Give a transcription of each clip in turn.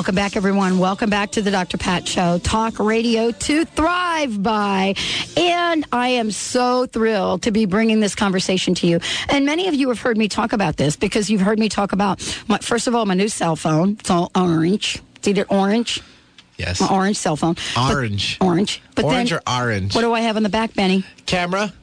Welcome back, everyone. Welcome back to the Dr. Pat Show, talk radio to thrive by. And I am so thrilled to be bringing this conversation to you. And many of you have heard me talk about this because you've heard me talk about, my, first of all, my new cell phone. It's all orange. It's either orange. Yes. My orange cell phone. Orange. But, orange. But orange then, or orange? What do I have on the back, Benny? Camera?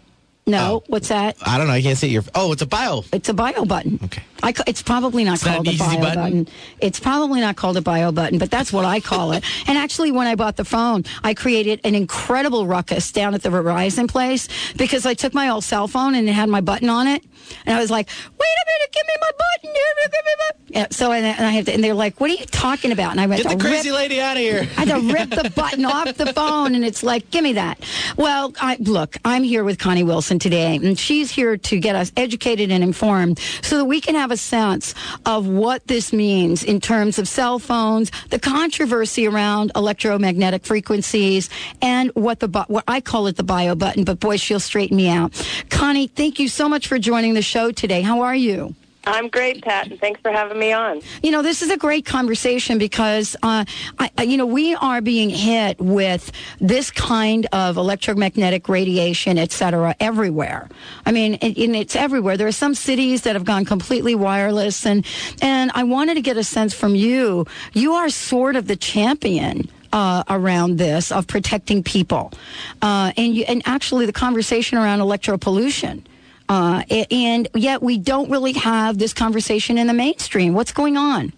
No. Oh. What's that? I don't know. I can't see your. Oh, it's a bio. It's a bio button. Okay. I, it's probably not It's not called an a bio button? button. It's probably not called a bio button, but that's what I call it. and actually, when I bought the phone, I created an incredible ruckus down at the Verizon place because I took my old cell phone and it had my button on it, and I was like, "Wait a minute, give me my button!" Give me my button. Yeah, so and, and I have to, and they're like, "What are you talking about?" And I went Get the crazy rip, lady out of here. I had to rip the button off the phone, and it's like, give me that. Well, I, look, I'm here with Connie Wilson today, and she's here to get us educated and informed so that we can have a sense of what this means in terms of cell phones, the controversy around electromagnetic frequencies, and what the what I call it the bio button. But boy, she'll straighten me out. Connie, thank you so much for joining the show today. How are you? I'm great, Pat, and thanks for having me on. You know, this is a great conversation because, uh, I, you know, we are being hit with this kind of electromagnetic radiation, et cetera, everywhere. I mean, and it's everywhere. There are some cities that have gone completely wireless, and and I wanted to get a sense from you. You are sort of the champion. Uh, around this of protecting people, uh, and you, and actually the conversation around electropollution, uh, and yet we don't really have this conversation in the mainstream. What's going on?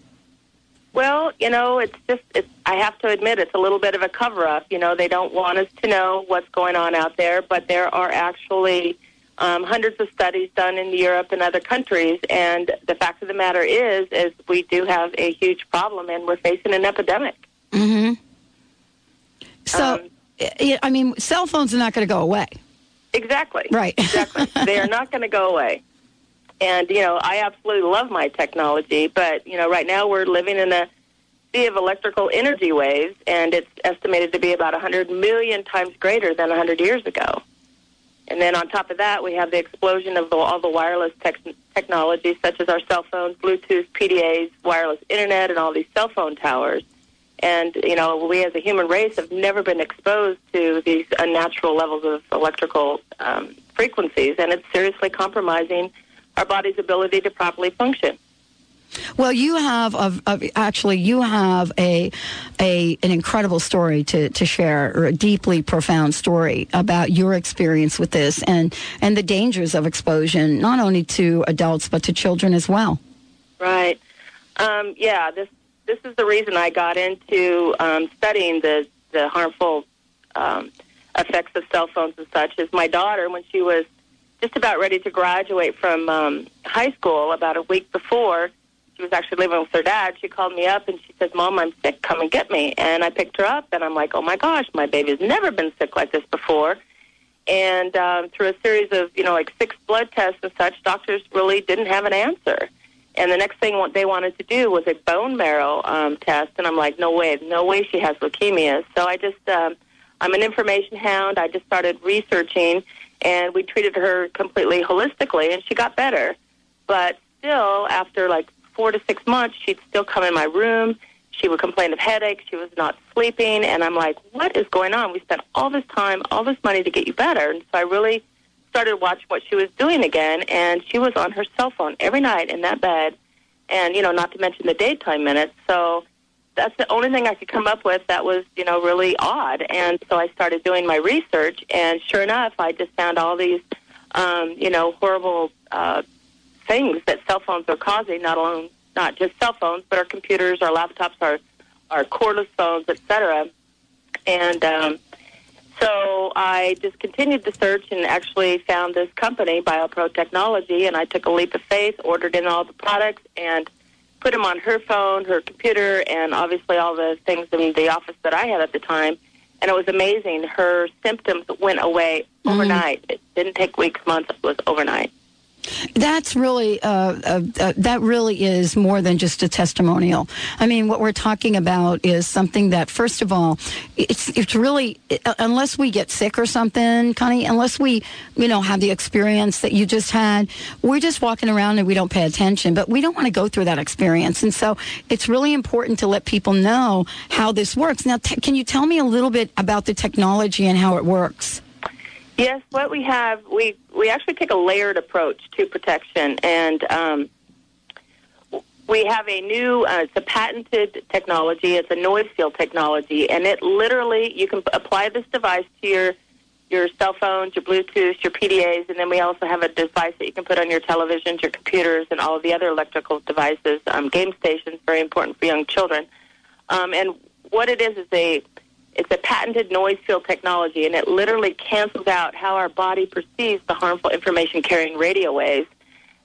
Well, you know, it's just, it's, I have to admit, it's a little bit of a cover up. You know, they don't want us to know what's going on out there, but there are actually um, hundreds of studies done in Europe and other countries. And the fact of the matter is, is we do have a huge problem and we're facing an epidemic. Mm-hmm. So, Um, I- I mean, cell phones are not going to go away. Exactly. Right. Exactly. they are not going to go away. And, you know, I absolutely love my technology, but, you know, right now we're living in a sea of electrical energy waves, and it's estimated to be about 100 million times greater than 100 years ago. And then on top of that, we have the explosion of the, all the wireless tech technologies, such as our cell phones, Bluetooth, PDAs, wireless internet, and all these cell phone towers. And, you know, we as a human race have never been exposed to these unnatural levels of electrical um, frequencies, and it's seriously compromising our body's ability to properly function. Well, you have of, of actually you have a a an incredible story to, to share, or a deeply profound story about your experience with this and and the dangers of exposure, not only to adults but to children as well. Right. Um, yeah, this this is the reason I got into um, studying the the harmful um, effects of cell phones and such. Is my daughter when she was just about ready to graduate from um, high school, about a week before, she was actually living with her dad. She called me up and she says, "Mom, I'm sick. Come and get me." And I picked her up, and I'm like, "Oh my gosh, my baby's never been sick like this before." And um, through a series of you know like six blood tests and such, doctors really didn't have an answer. And the next thing what they wanted to do was a bone marrow um, test, and I'm like, no way, no way she has leukemia. So I just, um, I'm an information hound. I just started researching, and we treated her completely holistically, and she got better. But still, after like four to six months, she'd still come in my room. She would complain of headaches. She was not sleeping, and I'm like, what is going on? We spent all this time, all this money to get you better, and so I really started watching what she was doing again, and she was on her cell phone every night in that bed, and you know, not to mention the daytime minutes. So that's the only thing I could come up with that was you know really odd. And so I started doing my research, and sure enough, I just found all these um, you know horrible uh, things that cell phones are causing. Not alone, not just cell phones, but our computers, our laptops, our our cordless phones, etc. And um, so I just continued the search and actually found this company, BioPro Technology, and I took a leap of faith, ordered in all the products, and put them on her phone, her computer, and obviously all the things in the office that I had at the time. And it was amazing. Her symptoms went away mm-hmm. overnight. It didn't take weeks, months. It was overnight. That's really uh, uh, uh, that really is more than just a testimonial. I mean, what we're talking about is something that, first of all, it's it's really uh, unless we get sick or something, Connie, unless we you know have the experience that you just had, we're just walking around and we don't pay attention. But we don't want to go through that experience, and so it's really important to let people know how this works. Now, t- can you tell me a little bit about the technology and how it works? Yes, what we have, we we actually take a layered approach to protection, and um, we have a new, uh, it's a patented technology. It's a noise field technology, and it literally you can apply this device to your your cell phones, your Bluetooth, your PDAs, and then we also have a device that you can put on your televisions, your computers, and all of the other electrical devices. Um, game stations, very important for young children. Um, and what it is is a it's a patented noise field technology, and it literally cancels out how our body perceives the harmful information carrying radio waves,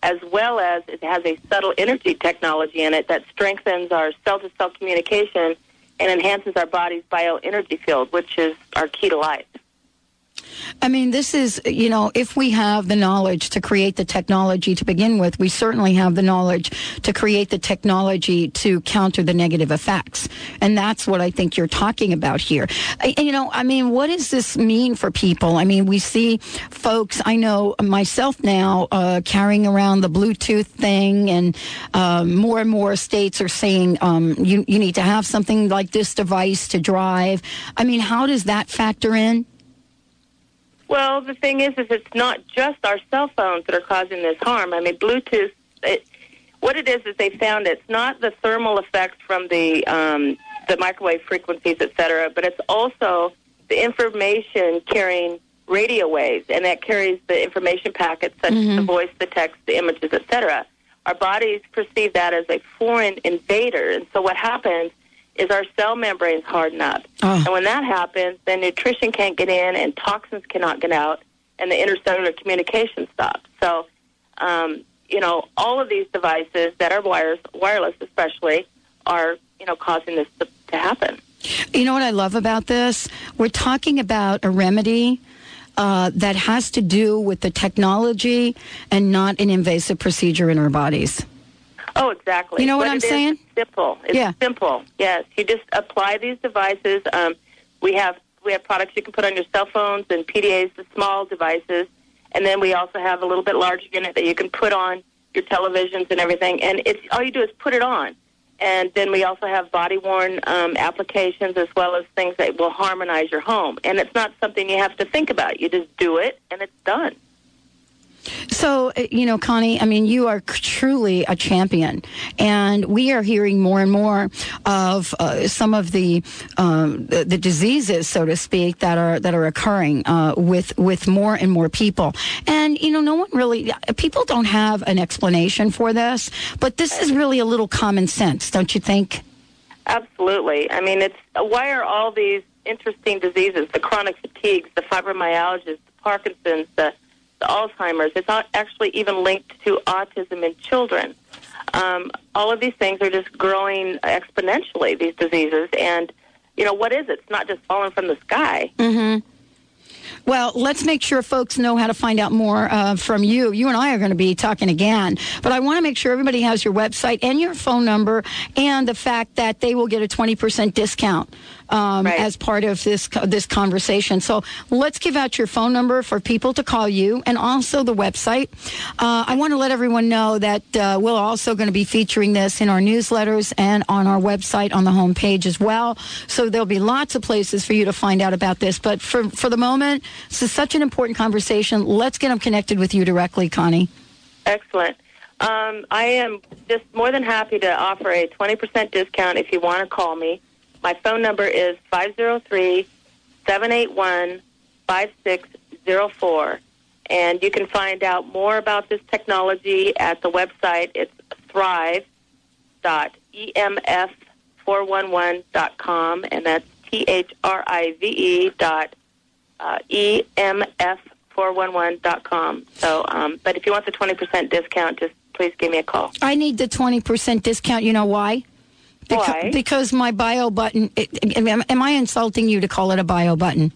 as well as it has a subtle energy technology in it that strengthens our cell to cell communication and enhances our body's bioenergy field, which is our key to life. I mean, this is, you know, if we have the knowledge to create the technology to begin with, we certainly have the knowledge to create the technology to counter the negative effects. And that's what I think you're talking about here. You know, I mean, what does this mean for people? I mean, we see folks, I know myself now, uh, carrying around the Bluetooth thing, and um, more and more states are saying um, you, you need to have something like this device to drive. I mean, how does that factor in? Well, the thing is, is it's not just our cell phones that are causing this harm. I mean, Bluetooth. It, what it is is they found it's not the thermal effects from the um, the microwave frequencies, et cetera, but it's also the information carrying radio waves, and that carries the information packets such mm-hmm. as the voice, the text, the images, et cetera. Our bodies perceive that as a foreign invader, and so what happens is our cell membranes harden up. Oh. And when that happens, then nutrition can't get in and toxins cannot get out, and the intercellular communication stops. So, um, you know, all of these devices that are wires, wireless especially, are, you know, causing this to, to happen. You know what I love about this? We're talking about a remedy uh, that has to do with the technology and not an invasive procedure in our bodies. Oh, exactly. You know what, what I'm saying? Simple. It's yeah. simple. Yes. You just apply these devices. Um, we have we have products you can put on your cell phones and PDAs, the small devices, and then we also have a little bit larger unit that you can put on your televisions and everything. And it's all you do is put it on. And then we also have body worn um, applications as well as things that will harmonize your home. And it's not something you have to think about. You just do it and it's done. So, uh, you know, Connie, I mean, you are truly a champion. And we are hearing more and more of uh, some of the, um, the, the diseases, so to speak, that are that are occurring uh, with with more and more people. And you know, no one really people don't have an explanation for this, but this is really a little common sense, don't you think? Absolutely. I mean, it's why are all these interesting diseases, the chronic fatigues, the fibromyalgias, the Parkinson's, the Alzheimer's. It's not actually even linked to autism in children. Um, all of these things are just growing exponentially, these diseases. And, you know, what is it? It's not just falling from the sky. Mm-hmm. Well, let's make sure folks know how to find out more uh, from you. You and I are going to be talking again, but I want to make sure everybody has your website and your phone number and the fact that they will get a 20% discount um, right. as part of this this conversation. So let's give out your phone number for people to call you, and also the website. Uh, I want to let everyone know that uh, we're also going to be featuring this in our newsletters and on our website on the home page as well. So there'll be lots of places for you to find out about this. But for for the moment, this is such an important conversation. Let's get them connected with you directly, Connie. Excellent. Um, I am just more than happy to offer a 20% discount if you want to call me. My phone number is 503 781 5604. And you can find out more about this technology at the website. It's thrive.emf411.com, and that's T H R I V E dot uh, emf411.com. So, um, but if you want the 20% discount, just please give me a call. I need the 20% discount. You know why? Beca- Why? Because my bio button. It, am I insulting you to call it a bio button?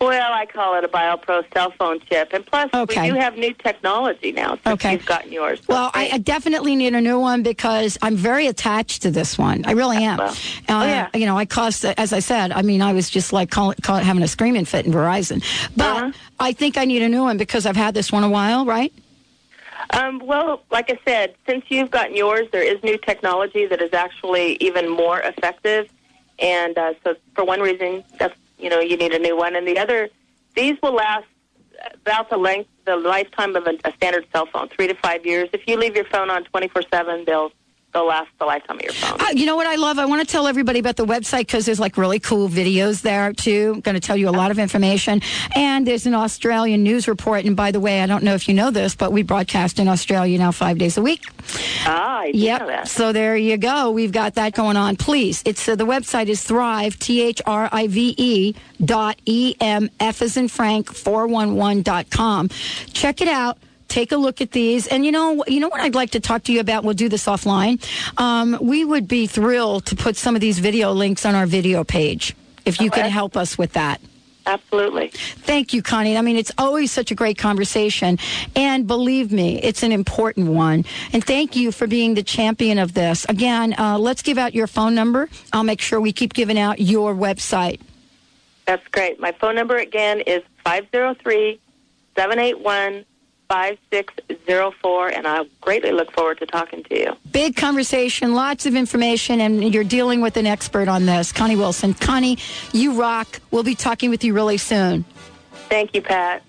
Well, I call it a BioPro cell phone chip, and plus Okay. we do have new technology now since Okay. you've gotten yours. Well, I, I definitely need a new one because I'm very attached to this one. I really am. Well, uh, oh, yeah. You know, I cost, as I said, I mean, I was just like call, call, having a screaming fit in Verizon. But Uh-huh. I think I need a new one because I've had this one a while, right? Um, well, like I said, since you've gotten yours, there is new technology that is actually even more effective. And uh, so, for one reason, that's you know you need a new one, and the other, these will last about the length, the lifetime of a, a standard cell phone, three to five years. If you leave your phone on twenty four seven, they'll they'll last the lifetime of your phone. Uh, you know what I love? I want to tell everybody about the website because there's like really cool videos there too. I'm going to tell you a lot of information. And there's an Australian news report. And by the way, I don't know if you know this, but we broadcast in Australia now five days a week. ah, I Yep. So there you go. We've got that going on. Please, it's uh, the website is Thrive T H R I V E dot E M F as in Frank four one one dot com. Check it out. Take a look at these, and you know, you know what I'd like to talk to you about. We'll do this offline. Um, we would be thrilled to put some of these video links on our video page if you Okay. can help us with that. Absolutely. Thank you, Connie. I mean, it's always such a great conversation. And believe me, it's an important one. And thank you for being the champion of this. Again, uh, let's give out your phone number. I'll make sure we keep giving out your website. That's great. My phone number again is 503 781 5604, and I greatly look forward to talking to you. Big conversation, lots of information, and you're dealing with an expert on this, Connie Wilson. Connie, you rock. We'll be talking with you really soon. Thank you, Pat.